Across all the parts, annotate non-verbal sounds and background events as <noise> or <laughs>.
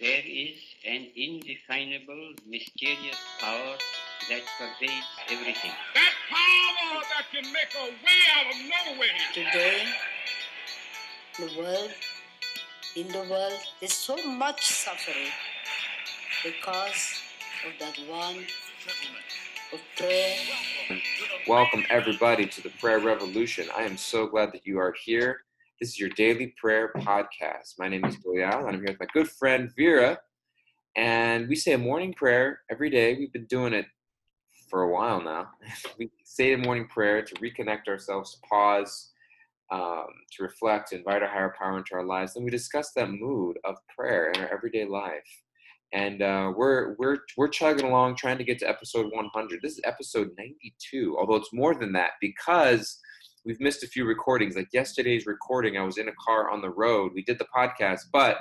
there is an indefinable, mysterious power that pervades everything. That power that can make a way out of no way. Today, the world, in the world, there's so much suffering because of that one of prayer. Welcome, everybody, to the Prayer Revolution. I am so glad that you are here. This is your daily prayer podcast. My name is Doyal, and I'm here with my good friend Vera. And we say a morning prayer every day. We've been doing it for a while now. <laughs> we say a morning prayer to reconnect ourselves, to pause, um, to reflect, to invite our higher power into our lives. Then we discuss that mood of prayer in our everyday life. And uh, we're we're we're chugging along, trying to get to episode 100. This is episode 92, although it's more than that because we've missed a few recordings. Like yesterday's recording, I was in a car on the road. We did the podcast, but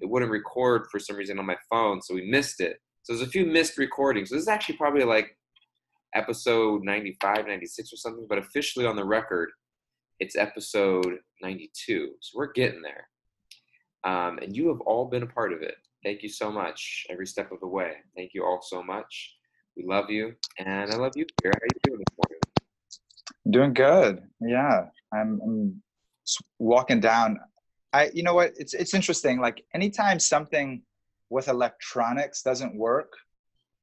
it wouldn't record for some reason on my phone, so we missed it. So there's a few missed recordings. So this is actually probably like episode 95, 96 or something, but officially on the record, it's episode 92. So we're getting there. Um, and you have all been a part of it. Thank you so much every step of the way. Thank you all so much. We love you, and I love you. Here, how are you doing? Doing good. Yeah, I'm, I'm walking down. I, you know what? It's it's interesting. Like anytime something with electronics doesn't work,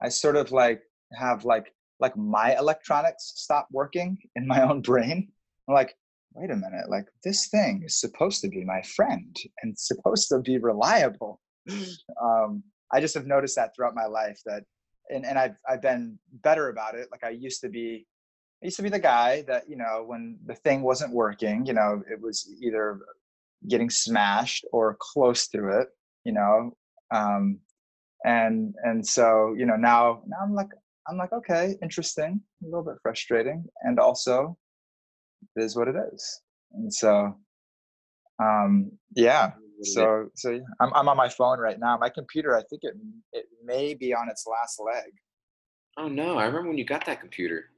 I sort of like have like like my electronics stop working <laughs> in my own brain. I'm like, wait a minute, like this thing is supposed to be my friend and supposed to be reliable. <laughs> um, I just have noticed that throughout my life that, and, and I've, I've been better about it. Like I used to be, I used to be the guy that, you know, when the thing wasn't working, you know, it was either getting smashed or close to it, you know, um, and, and so, you know, now, now I'm like, I'm like, okay, interesting, a little bit frustrating. And also it is what it is. And so, um, yeah, so so yeah, I'm I'm on my phone right now. My computer, I think it it may be on its last leg. Oh no, I remember when you got that computer.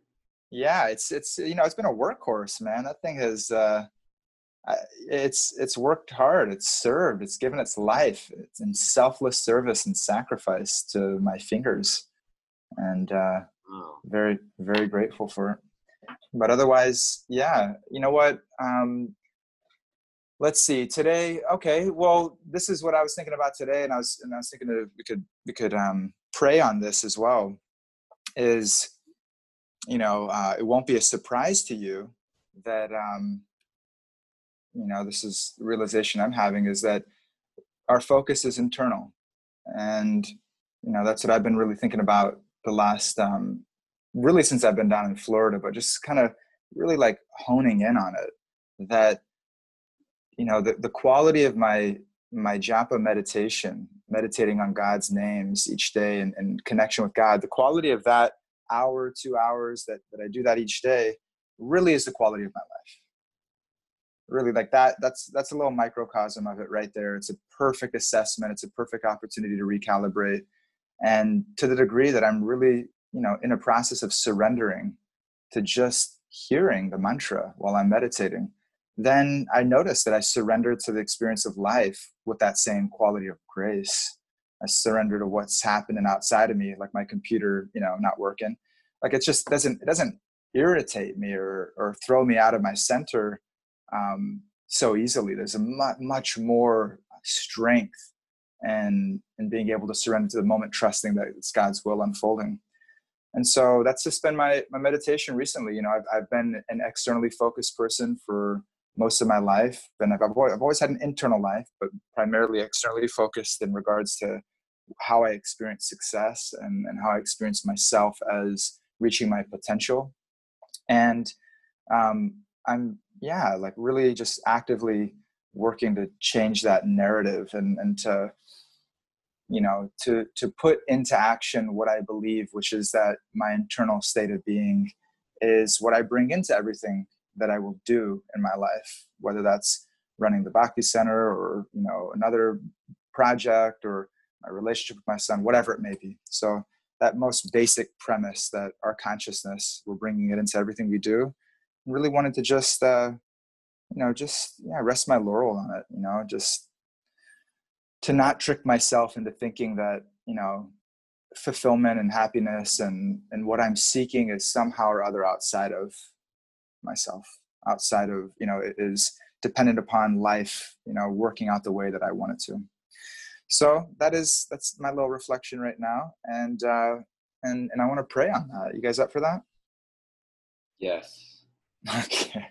Yeah, it's it's you know it's been a workhorse, man. That thing has uh, it's it's worked hard. It's served. It's given its life. It's in selfless service and sacrifice to my fingers, and uh, Oh. very very grateful for it. But otherwise, yeah, you know what? Um, let's see today okay well this is what i was thinking about today and i was and i was thinking that we could we could um pray on this as well is you know uh, it won't be a surprise to you that um you know this is the realization i'm having is that our focus is internal. And you know that's what i've been really thinking about the last um really since i've been down in florida but just kind of really like honing in on it that you know the, the quality of my my japa meditation meditating on god's names each day and, and connection with god the quality of that hour two hours that, that i do that each day really is the quality of my life. Really like that that's that's a little microcosm of it right there. It's a perfect assessment. It's a perfect opportunity to recalibrate. And to the degree that i'm really you know in a process of surrendering to just hearing the mantra while i'm meditating then I notice that I surrender to the experience of life with that same quality of grace. I surrender to what's happening outside of me, like my computer, you know, not working. Like it just doesn't it doesn't irritate me or or throw me out of my center um, so easily. There's a much much more strength and and being able to surrender to the moment, trusting that it's God's will unfolding. And so that's just been my my meditation recently. You know, I've I've been an externally focused person for most of my life. And I've, always, I've always had an internal life, but primarily externally focused in regards to how I experience success and, and how I experience myself as reaching my potential. And um, I'm, yeah, like really just actively working to change that narrative and, and to, you know, to, to put into action what I believe, which is that my internal state of being is what I bring into everything that I will do in my life, whether that's running the Bhakti Center or you know another project or my relationship with my son, whatever it may be. So that most basic premise that our consciousness, we're bringing it into everything we do. Really wanted to just, uh, you know, just yeah, rest my laurel on it. You know, just to not trick myself into thinking that you know fulfillment and happiness and and what i'm seeking is somehow or other outside of myself outside of you know it is dependent upon life you know working out the way that i want it to. So that is that's my little reflection right now and uh and and i want to pray on that. You guys up for that? Yes. <laughs> okay.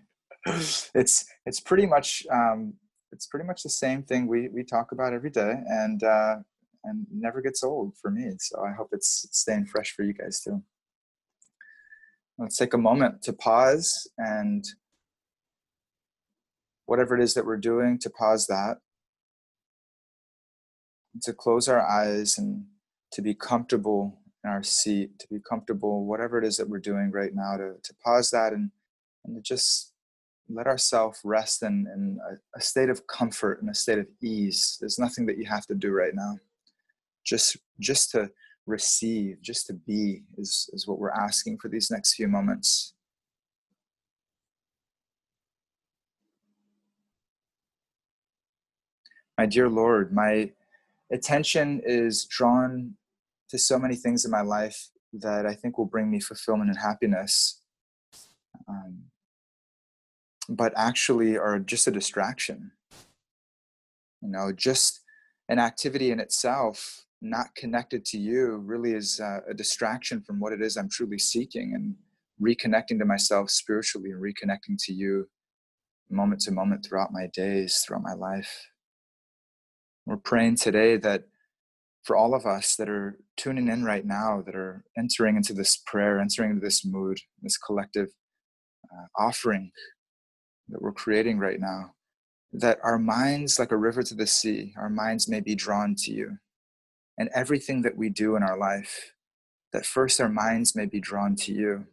It's it's pretty much um it's pretty much the same thing we we talk about every day and uh and never gets old for me so i hope it's staying fresh for you guys too let's take a moment to pause and whatever it is that we're doing to pause that. To close our eyes and to be comfortable in our seat to be comfortable whatever it is that we're doing right now to, to pause that and and to just let ourselves rest in, in a, a state of comfort and a state of ease. There's nothing that you have to do right now. Just just to receive just to be is is what we're asking for these next few moments. My dear lord my attention is drawn to so many things in my life that i think will bring me fulfillment and happiness. Um, but actually are just a distraction. You know just an activity in itself not connected to you really is uh, a distraction from what it is i'm truly seeking and reconnecting to myself spiritually and reconnecting to you moment to moment throughout my days throughout my life. We're praying today that for all of us that are tuning in right now that are entering into this prayer entering into this mood this collective uh, offering that we're creating right now that our minds like a river to the sea our minds may be drawn to you and everything that we do in our life that first our minds may be drawn to you.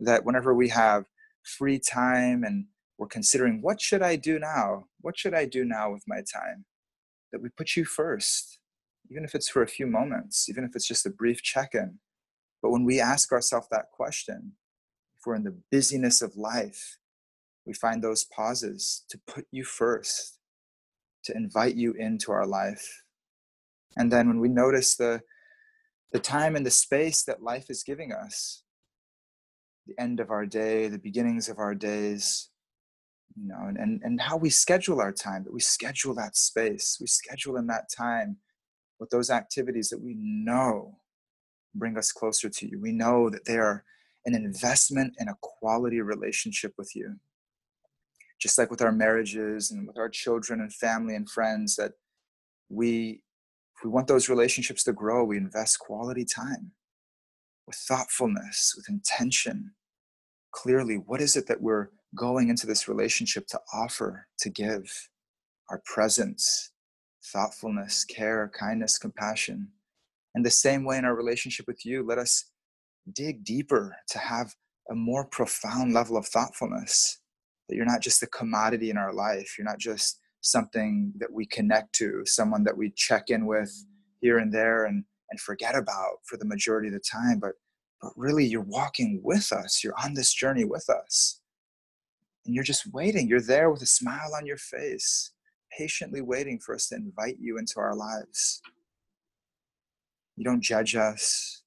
That whenever we have free time and we're considering what should i do now? What should i do now with my time? that we put you first even if it's for a few moments even if it's just a brief check-in. But when we ask ourselves that question if we're in the busyness of life we find those pauses to put you first, to invite you into our life. And then when we notice the, the time and the space that life is giving us, the end of our day, the beginnings of our days, you know, and, and, and how we schedule our time, that we schedule that space, we schedule in that time with those activities that we know bring us closer to you. We know that they are an investment in a quality relationship with you just like with our marriages and with our children and family and friends that we we want those relationships to grow. We invest quality time with thoughtfulness with intention clearly. What is it that we're going into this relationship to offer to give? Our presence thoughtfulness care kindness compassion. And the same way in our relationship with you let us dig deeper to have a more profound level of thoughtfulness that you're not just a commodity in our life. You're not just something that we connect to someone that we check in with here and there and and forget about for the majority of the time but but really you're walking with us. You're on this journey with us. And you're just waiting. You're there with a smile on your face patiently waiting for us to invite you into our lives. You don't judge us.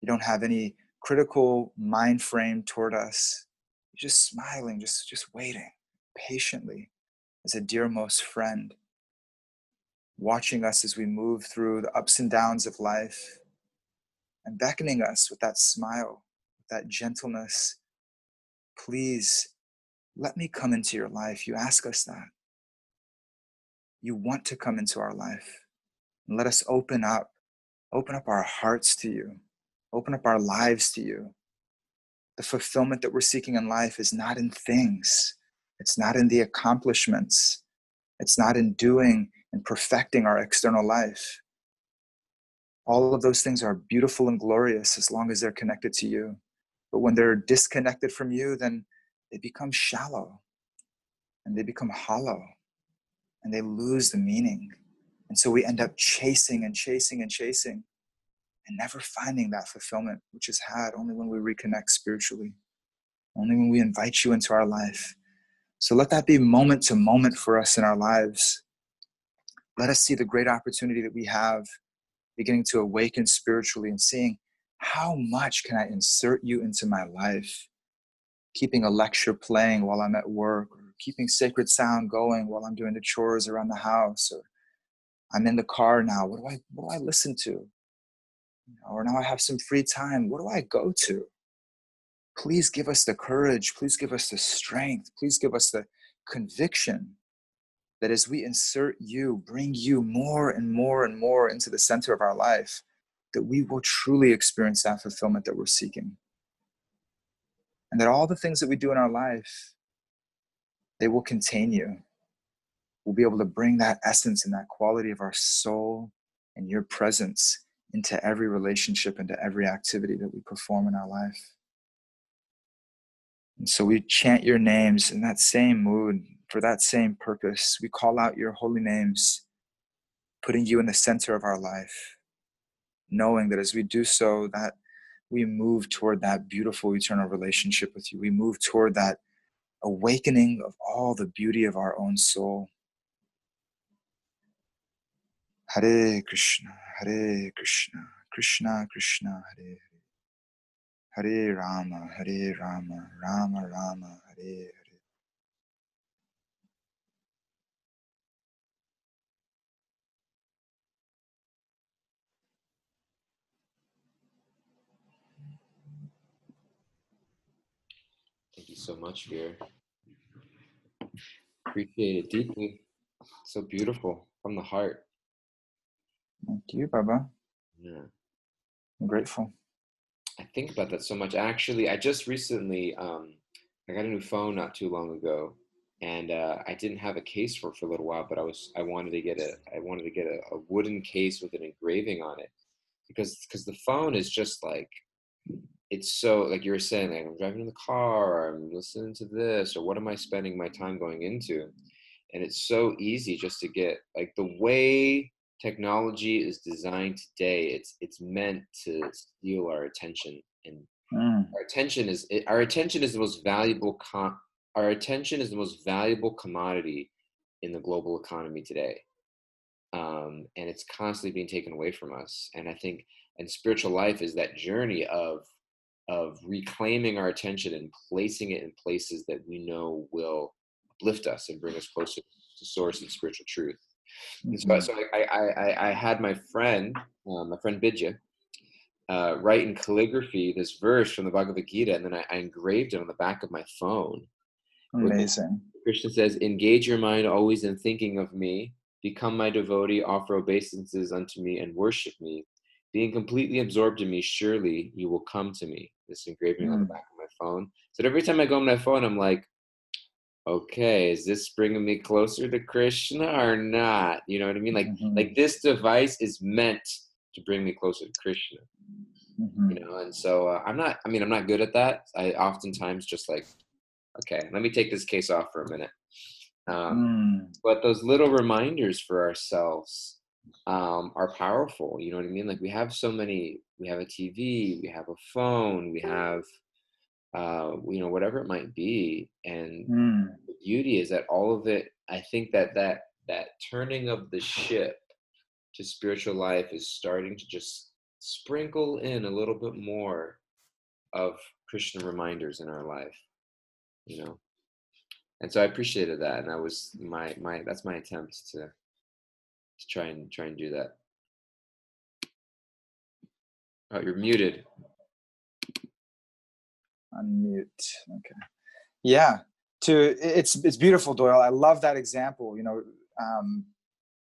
You don't have any critical mind frame toward us. You're just smiling, just, just waiting patiently as a dearmost friend, watching us as we move through the ups and downs of life and beckoning us with that smile, with that gentleness. Please let me come into your life. You ask us that. You want to come into our life. And let us open up, open up our hearts to you, open up our lives to you the fulfillment that we're seeking in life is not in things, it's not in the accomplishments, it's not in doing and perfecting our external life. All of those things are beautiful and glorious as long as they're connected to you. But when they're disconnected from you, then they become shallow and they become hollow and they lose the meaning. And so we end up chasing and chasing and chasing and never finding that fulfillment, which is had only when we reconnect spiritually, only when we invite you into our life. So let that be moment to moment for us in our lives. let us see the great opportunity that we have beginning to awaken spiritually and seeing how much can I insert you into my life? Keeping a lecture playing while I'm at work, or keeping sacred sound going while I'm doing the chores around the house, or I'm in the car now. What do I what do I listen to? Or now I have some free time. What do I go to? Please give us the courage. Please give us the strength. Please give us the conviction that as we insert you, bring you more and more and more into the center of our life, that we will truly experience that fulfillment that we're seeking. And that all the things that we do in our life, they will contain you. We'll be able to bring that essence and that quality of our soul and your presence into every relationship, into every activity that we perform in our life. And so we chant your names in that same mood, for that same purpose. We call out your holy names, putting you in the center of our life, knowing that as we do so, that we move toward that beautiful eternal relationship with you. We move toward that awakening of all the beauty of our own soul. Hare Krishna, Hare Krishna, Krishna Krishna, Hare Hare, Hare Rama, Hare Rama, Rama Rama, Hare Hare. Thank you so much, Veer. Appreciate it deeply. So beautiful from the heart. Thank you, Baba. Yeah. I'm grateful. I think about that so much. Actually, I just recently um, I got a new phone not too long ago, and uh, I didn't have a case for it for a little while. But I was I wanted to get a I wanted to get a, a wooden case with an engraving on it because because the phone is just like it's so like you were saying like I'm driving in the car or I'm listening to this or what am I spending my time going into, and it's so easy just to get like the way technology is designed today it's it's meant to steal our attention and Mm, our attention is our attention is the most valuable com- our attention is the most valuable commodity in the global economy today. Um, and it's constantly being taken away from us. And i think and spiritual life is that journey of of reclaiming our attention and placing it in places that we know will uplift us and bring us closer to source and spiritual truth so, mhm. so I, I, I, I had my friend, uh, my friend Bidya, uh, write in calligraphy this verse from the Bhagavad Gita, and then I, I engraved it on the back of my phone. Amazing. Krishna says, Engage your mind always in thinking of me, become my devotee, offer obeisances unto me, and worship me. Being completely absorbed in me, surely you will come to me. This engraving on the Mm. back of my phone. So every time I go on my phone, I'm like, okay, is this bringing me closer to Krishna or not? You know what I mean? Like, Mhm, like this device is meant to bring me closer to Krishna mhm. you know and so uh, i'm not i mean i'm not good at that i oftentimes just like okay let me take this case off for a minute um, Mm, but those little reminders for ourselves um, are powerful you know what i mean like we have so many we have a tv we have a phone we have uh, you know whatever it might be and mm, the beauty is that all of it i think that that that turning of the ship to spiritual life is starting to just sprinkle in a little bit more of Krishna reminders in our life, you know. And so I appreciated that, and that was my my that's my attempt to to try and try and do that. Oh, you're muted. Unmute. Okay. Yeah. To it's it's beautiful, Doyal. I love that example. You know, um,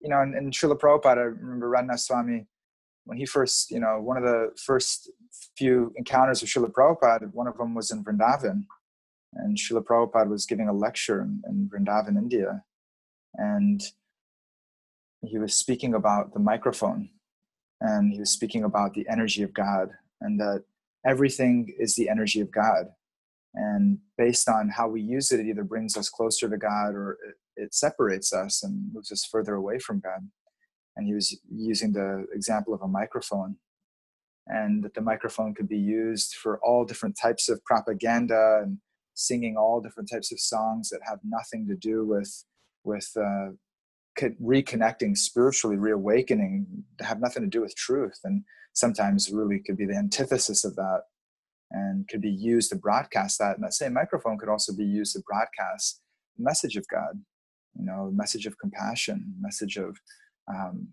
you know, and, and Srila Prabhupada, I remember Radhanath Swami when he first, you know, one of the first few encounters with Srila Prabhupada, one of them was in Vrindavan. And Srila Prabhupada was giving a lecture in, in Vrindavan, India. And he was speaking about the microphone and he was speaking about the energy of God and that everything is the energy of God. And based on how we use it, it either brings us closer to God or it, it separates us and moves us further away from God. And he was using the example of a microphone and that the microphone could be used for all different types of propaganda and singing all different types of songs that have nothing to do with with uh, reconnecting spiritually, reawakening, have nothing to do with truth, and sometimes really could be the antithesis of that, and could be used to broadcast that. And that same microphone could also be used to broadcast the message of God, you know, message of compassion, message of um,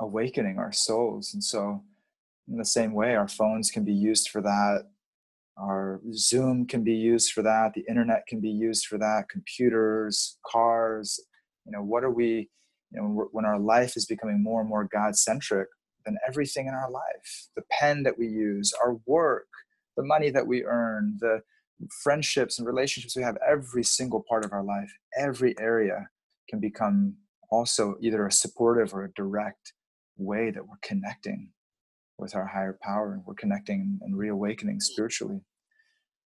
awakening our souls. And so, in the same way, our phones can be used for that. Our Zoom can be used for that. The internet can be used for that. Computers, cars. You know, what are we? You know, when our life is becoming more and more God centric, then everything in our life, the pen that we use, our work, the money that we earn, the friendships and relationships we have, every single part of our life, every area can become also either a supportive or a direct way that we're connecting with our higher power and we're connecting and reawakening spiritually.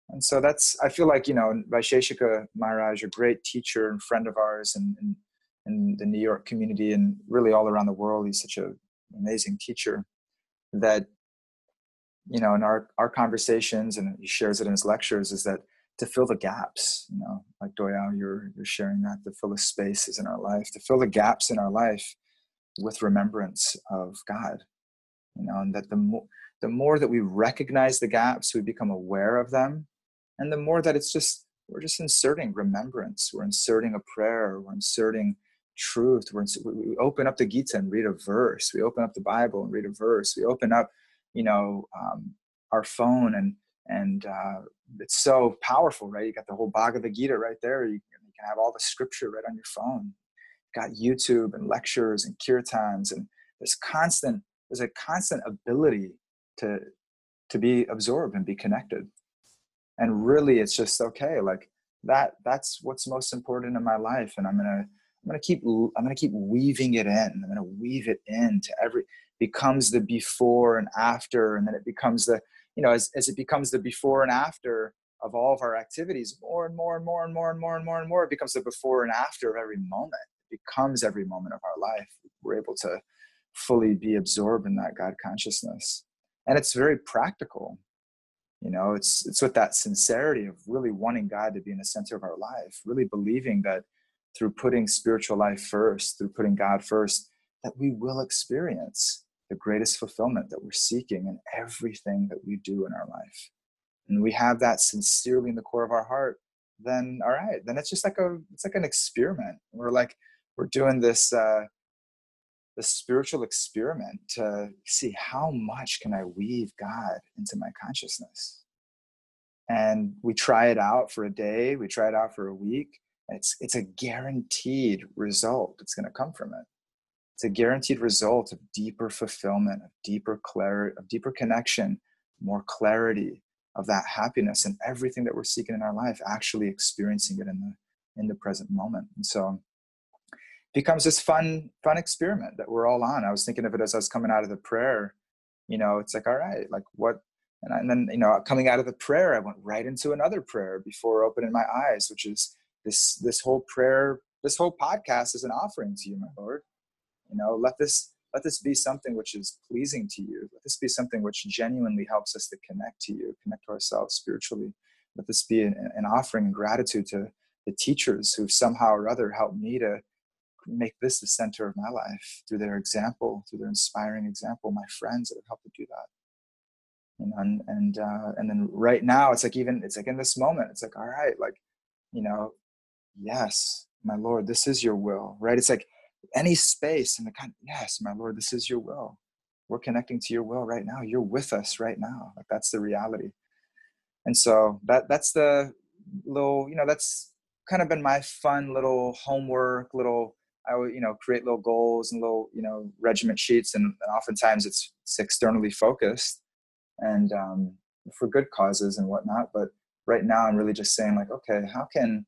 And so that's, I feel like, you know, Vaisheshika Maharaj, a great teacher and friend of ours and, in, in the New York community and really all around the world. He's such an amazing teacher that, you know, in our, our conversations and he shares it in his lectures is that to fill the gaps, you know, like Doyal, you're, you're sharing that, to fill the spaces in our life, to fill the gaps in our life with remembrance of God, you know, and that the more, the more that we recognize the gaps, we become aware of them, and the more that it's just, we're just inserting remembrance, we're inserting a prayer, we're inserting truth, we're we open up the Gita and read a verse, we open up the Bible and read a verse, we open up, you know, um, our phone and and uh, it's so powerful, right? You got the whole Bhagavad Gita right there. You, you, can have all the scripture right on your phone. You've got YouTube and lectures and kirtans, and there's constant there's a constant ability to to be absorbed and be connected. And really, it's just okay. Like that. That's what's most important in my life, and I'm gonna I'm gonna keep I'm gonna keep weaving it in. I'm gonna weave it into every becomes the before and after, and then it becomes the you know, as, as it becomes the before and after of all of our activities, more and more and more and more and more and more and more, it becomes the before and after of every moment. It becomes every moment of our life. We're able to fully be absorbed in that God consciousness. And it's very practical. You know, it's it's with that sincerity of really wanting God to be in the center of our life, really believing that through putting spiritual life first, through putting God first, that we will experience the greatest fulfillment that we're seeking in everything that we do in our life. And we have that sincerely in the core of our heart then all right then it's just like a it's like an experiment. We're like we're doing this uh this spiritual experiment to see how much can i weave god into my consciousness. And we try it out for a day we try it out for a week it's it's a guaranteed result that's going to come from it it's a guaranteed result of deeper fulfillment, of deeper clarity, of deeper connection, more clarity of that happiness and everything that we're seeking in our life, actually experiencing it in the in the present moment. And so becomes this fun, fun experiment that we're all on. I was thinking of it as I was coming out of the prayer, you know, it's like, all right, like what and, then you know coming out of the prayer i went right into another prayer before opening my eyes which is this this whole prayer this whole podcast is an offering to you my lord. You know let this let this be something which is pleasing to you. Let this be something which genuinely helps us to connect to you connect to ourselves spiritually. Let this be an, an offering and gratitude to the teachers who've somehow or other helped me to make this the center of my life through their example through their inspiring example my friends that have helped to do that. You know, and and uh, and then right now it's like even it's like in this moment it's like all right like you know yes my lord this is your will right? It's like any space in the kind yes my lord this is your will. We're connecting to your will right now. You're with us right now. Like that's the reality. And so that that's the little you know that's kind of been my fun little homework little i would you know create little goals and little you know regiment sheets and, and oftentimes it's, it's externally focused and um, for good causes and whatnot but right now i'm really just saying like okay how can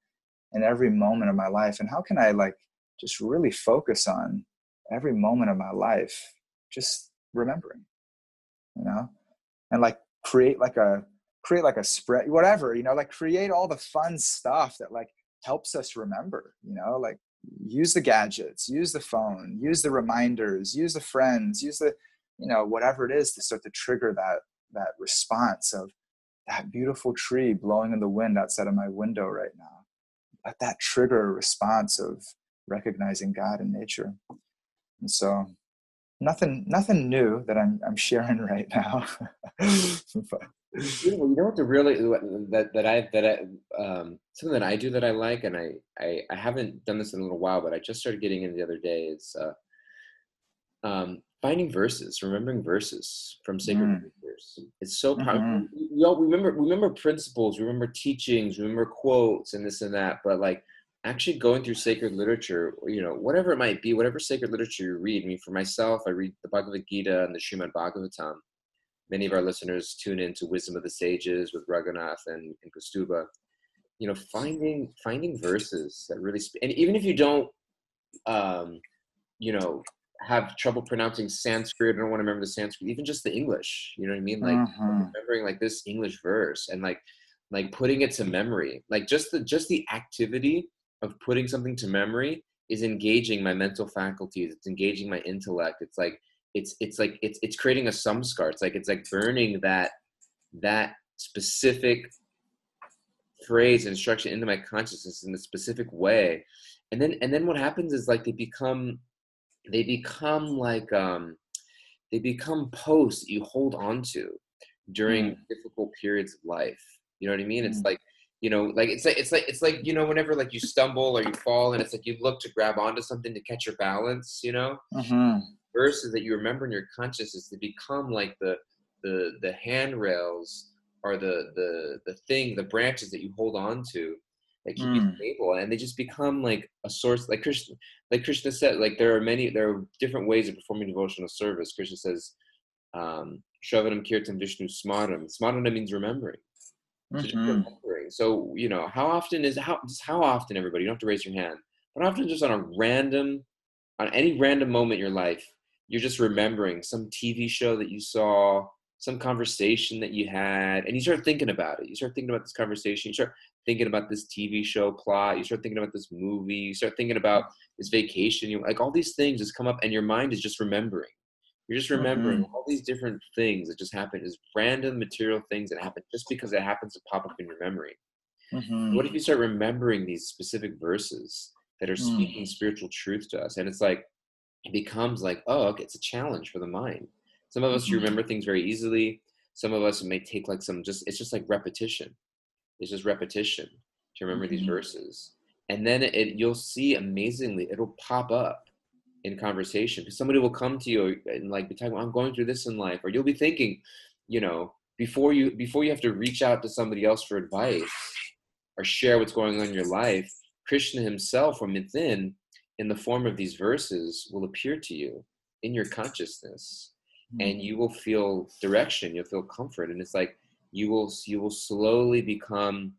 in every moment of my life and how can i like just really focus on every moment of my life, just remembering, you know, and like create like a create like a spread, whatever, you know, like create all the fun stuff that like helps us remember, you know, like use the gadgets, use the phone, use the reminders, use the friends, use the, you know, whatever it is to start to trigger that that response of that beautiful tree blowing in the wind outside of my window right now. Let that trigger a response of recognizing God in nature. And so nothing nothing new that I'm I'm sharing <laughs> right now. you know what the really that that I that I um, something that I do that I like, and I, I I haven't done this in a little while, but I just started getting in the other day. Is uh, um, finding verses, remembering verses from sacred mm. It's so powerful. Mm-hmm. We all remember remember principles, remember teachings, remember quotes, and this and that. But like actually going through sacred literature, you know, whatever it might be, whatever sacred literature you read. I mean, for myself, I read the Bhagavad Gita and the Srimad Bhagavatam many of our listeners tune into Wisdom of the Sages with Raghunath and, and Kaustubha. You know, finding finding verses that really, sp- and even if you don't, um, you know, have trouble pronouncing Sanskrit, I don't want to remember the Sanskrit, even just the English. You know what I mean? Like uh-huh. remembering like this English verse and like like putting it to memory. Like just the just the activity of putting something to memory is engaging my mental faculties. It's engaging my intellect. It's like it's it's like it's it's creating a samskar. It's like it's like burning that that specific phrase and instruction into my consciousness in a specific way. And then and then what happens is like they become they become like um they become posts you hold on to during mm. difficult periods of life. You know what I mean? Mm. It's like you know like it's like it's like it's like you know whenever like you stumble or you fall and it's like you look to grab onto something to catch your balance you know mm-hmm verses that you remember in your consciousness to become like the the the handrails or the the the thing the branches that you hold on to that keep mm. you stable and they just become like a source like krishna like krishna said like there are many there are different ways of performing devotional service krishna says um shravanam kirtan vishnu smaranam smarana means remembering so, mm-hmm. remembering. so you know how often is how just how often everybody you don't have to raise your hand but often just on a random on any random moment in your life you're just remembering some TV show that you saw, some conversation that you had, and you start thinking about it. You start thinking about this conversation. You start thinking about this TV show plot. You start thinking about this movie. You start thinking about this vacation. You like all these things just come up, and your mind is just remembering. You're just remembering mm-hmm. all these different things that just happen is random material things that happen just because it happens to pop up in your memory. Mm-hmm. What if you start remembering these specific verses that are mm. speaking mm. spiritual truth to us? And it's like it becomes like, oh, okay, it's a challenge for the mind. Some of us mm-hmm. remember things very easily. Some of us may take like some just it's just like repetition. It's just repetition to remember mm-hmm. these verses. And then it you'll see amazingly it'll pop up in conversation because somebody will come to you and like be talking, I'm going through this in life, or you'll be thinking, you know, before you before you have to reach out to somebody else for advice or share what's going on in your life, Krishna himself from within in the form of these verses will appear to you in your consciousness mm-hmm. and you will feel direction you'll feel comfort and it's like you will you will slowly become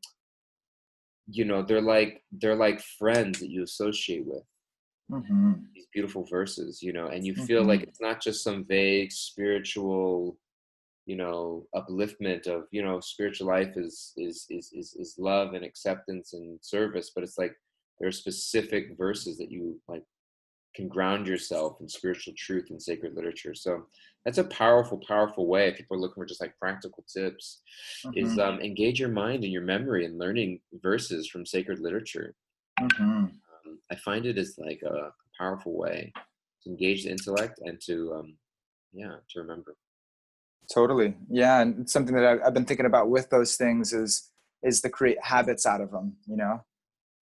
you know they're like they're like friends that you associate with mm-hmm. these beautiful verses you know and you feel mm-hmm. like it's not just some vague spiritual you know upliftment of you know spiritual life is is is is, is love and acceptance and service but it's like there are specific verses that you like can ground yourself in spiritual truth and sacred literature. So that's a powerful powerful way if people are looking for just like practical tips mm-hmm. is um, engage your mind and your memory in learning verses from sacred literature. Mm-hmm. um, i find it is like a powerful way to engage the intellect and to um, yeah to remember. Totally. Yeah and something that I've been thinking about with those things is is to create habits out of them you know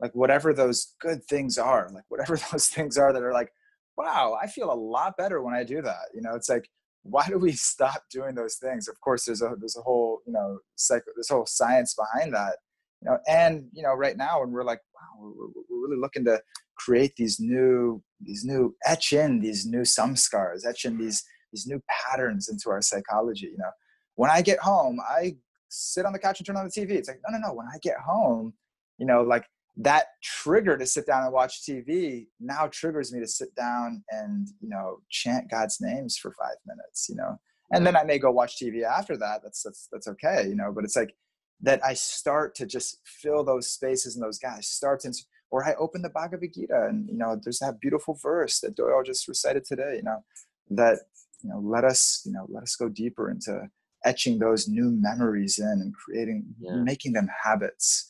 like whatever those good things are like whatever <laughs> those things are that are like wow i feel a lot better when i do that. You know it's like why do we <laughs> stop doing those things? Of course there's a there's a whole you know psych this whole science behind that you know and you know right now when we're like wow we're, we're really looking to create these new these new etch in these new samskars etch in these these new patterns into our psychology you know. When i get home i sit on the couch and turn on the tv it's like no no no when i get home you know like that trigger to sit down and watch TV now triggers me to sit down and you know chant God's names for five minutes, you know, and then I may go watch TV after that. That's that's that's okay, you know. But it's like that I start to just fill those spaces and those guys start to, or I open the Bhagavad Gita and you know there's that beautiful verse that Doyal just recited today, you know, that you know let us you know let us go deeper into etching those new memories in and creating yeah. making them habits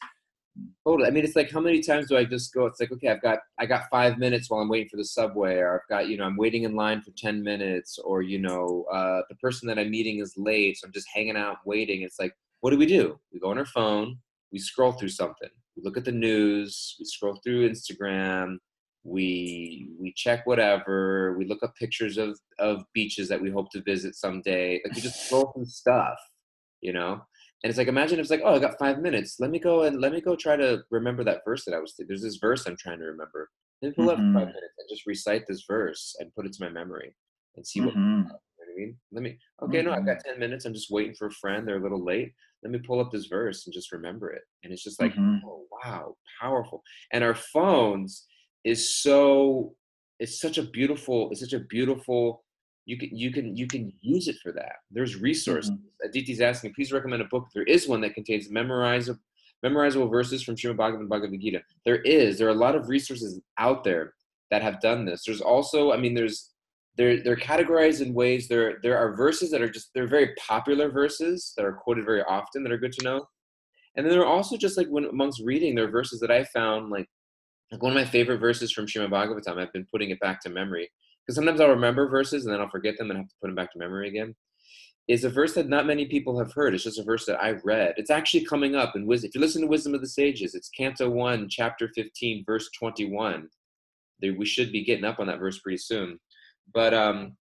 Totally. I mean, it's like how many times do I just go? It's like okay, I've got I got five minutes while I'm waiting for the subway, or I've got you know I'm waiting in line for ten minutes, or you know uh, the person that I'm meeting is late, so I'm just hanging out waiting. It's like what do we do? We go on our phone, we scroll through something, we look at the news, we scroll through Instagram, we we check whatever, we look up pictures of of beaches that we hope to visit someday. Like we just scroll through stuff, you know. And it's like imagine it's like oh I got five minutes. Let me go and let me go try to remember that verse that I was. There's this verse I'm trying to remember. Let me pull up Mhm. five minutes and just recite this verse and put it to my memory and see what Mhm. you know what I mean? Let me, okay, no, I've got 10 minutes. I'm just waiting for a friend. They're a little late. Let me pull up this verse and just remember it. And it's just like, Mhm. oh, wow, powerful. And our phones is so, it's such a beautiful, it's such a beautiful, you can, you can, you can use it for that. There's resources. Mm-hmm. Aditi's asking, please recommend a book. There is one that contains memorizable, memorizable verses from Srimad Bhagavatam and Bhagavad Gita. There is, there are a lot of resources out there that have done this. There's also, I mean, there's, they're they're categorized in ways there there are verses that are just they're very popular verses that are quoted very often that are good to know and then there are also just like when amongst reading there are verses that i found like like one of my favorite verses from Srimad Bhagavatam i've been putting it back to memory because sometimes i'll remember verses and then i'll forget them and have to put them back to memory again is a verse that not many people have heard. It's just a verse that i read. It's actually coming up in wisdom if you listen to wisdom of the sages it's canto 1 chapter 15 verse 21 we should be getting up on that verse pretty soon. But um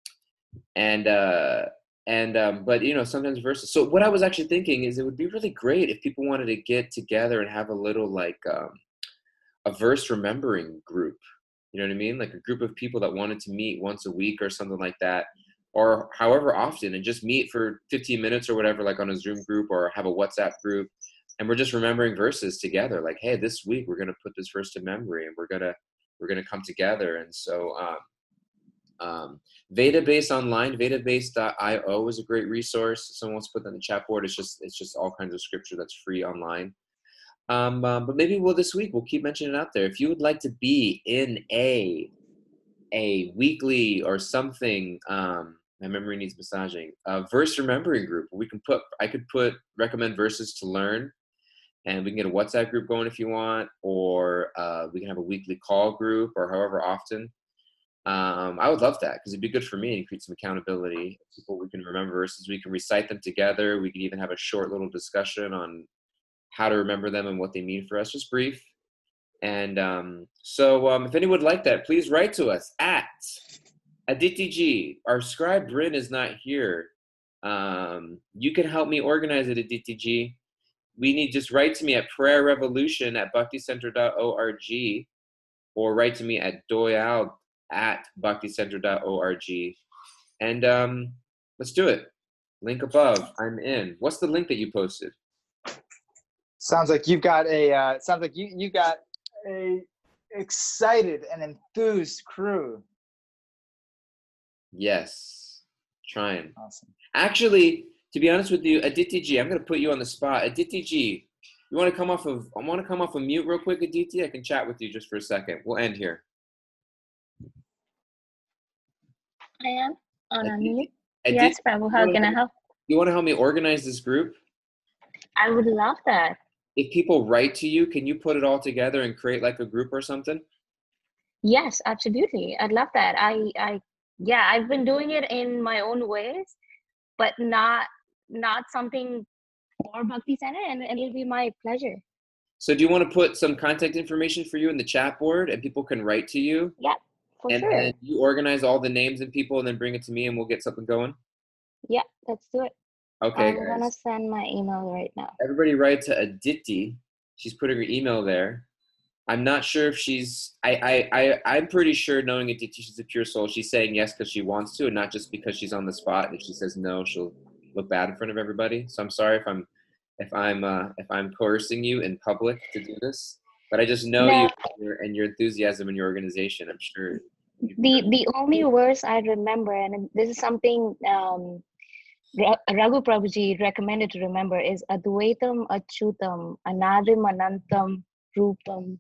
and uh and um but you know sometimes verses so what i was actually thinking is it would be really great if people wanted to get together and have a little like um a verse remembering group you know what i mean like a group of people that wanted to meet once a week or something like that or however often and just meet for 15 minutes or whatever like on a zoom group or have a whatsapp group and we're just remembering verses together like hey this week we're to put this verse to memory and we're to we're to come together and so um um, Vedabase online, vedabase.io is a great resource. Someone wants to put that in the chat board. It's just it's just all kinds of scripture that's free online. Um, um, but maybe we'll this week we'll keep mentioning it out there. If you would like to be in a a weekly or something, um, my memory needs massaging. A verse remembering group. We can put I could put recommend verses to learn, and we can get a WhatsApp group going if you want, or uh, we can have a weekly call group, or however often um, I would love that because it'd be good for me and create some accountability. People we can remember verses, we can recite them together. We could even have a short little discussion on how to remember them and what they mean for us, just brief. And um, so, um, if anyone would like that, please write to us at Aditi G. Our scribe Bryn is not here. Um, you can help me organize it, Aditi G. We need just write to me at prayer revolution at bhakticenter.org or write to me at doyal at bhakticenter.org. And um, let's do it. Link above. I'm in. What's the link that you posted? Sounds like you've got a. Uh, sounds like you you got a excited and enthused crew. Yes. Trying. Awesome. Actually, to be honest with you, Aditi G, I'm going to put you on the spot. Aditi G, you want to come off of, I want to come off of mute real quick, Aditi? I can chat with you just for a second. We'll end here. I am on a Aditi- mute. Aditi, Yes, Prabhu, how wanna can I help- help? you want to help me organize this group? I would love that. If people write to you, can you put it all together and create like a group or something? Yes, absolutely. I'd love that. I, I, yeah, I've been doing it in my own ways, but not, not something for Bhakti Center, and it'll be my pleasure. So do you want to put some contact information for you in the chat board and people can write to you? Yeah, for and sure. then you organize all the names and people and then bring it to me and we'll get something going? yeah, let's do it. Okay, I'm gonna send my email right now. Everybody write to Aditi. She's putting her email there. I'm not sure if she's. I. I. I. I'm pretty sure, knowing Aditi, she's a pure soul. She's saying yes because she wants to, and not just because she's on the spot. And if she says no, she'll look bad in front of everybody. So I'm sorry if I'm, if I'm, uh, if I'm coercing you in public to do this. But I just know No. you and your, and your enthusiasm and your organization. I'm sure. The the only words I remember, and this is something um, Raghu Prabhuji recommended to remember, is Advaitam Achyutam Anadim Anantam Rupam.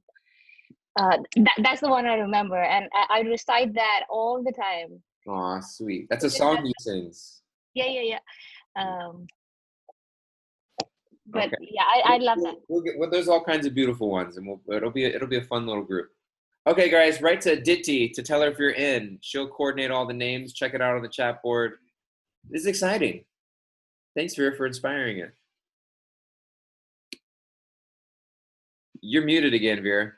Uh, that, that's the one I remember, and I, I recite that all the time. Aw, sweet. That's a song he sings. Yeah, yeah, yeah. Um, but Okay. yeah, I, I love that. We'll get, well, there's all kinds of beautiful ones, and we'll, it'll be it'll be a fun little group. Okay, guys, write to Ditty to tell her if you're in. She'll coordinate all the names. Check it out on the chat board. This is exciting. Thanks, Vera, for inspiring it. You're muted again, Vera.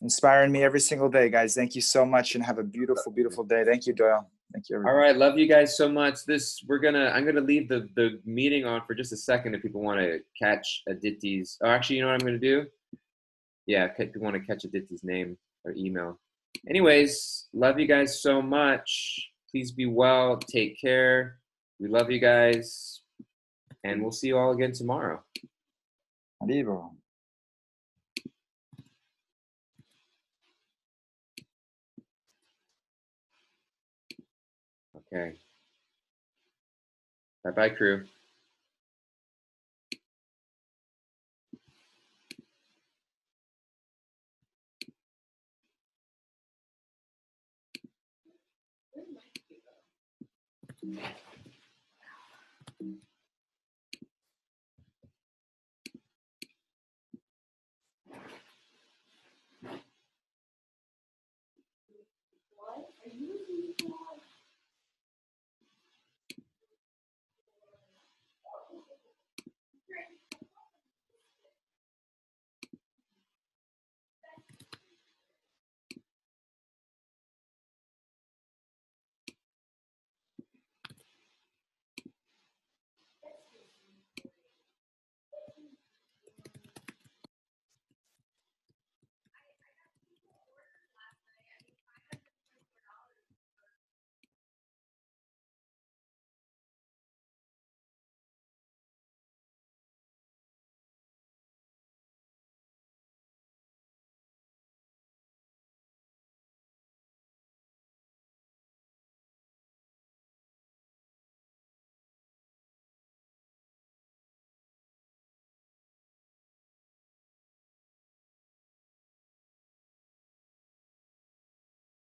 Inspiring me every single day, guys. Thank you so much and have a beautiful, beautiful day. Thank you, Doyal. Thank you, All everyone. right, love you guys so much. This we're gonna I'm gonna leave the the meeting on for just a second if people want to catch Aditi's. Oh, actually, you know what I'm gonna do? Yeah, if you want to catch Aditi's name or email. Anyways, love you guys so much. Please be well. Take care. We love you guys, and we'll see you all again tomorrow. Arrivo. Okay. Bye bye, crew.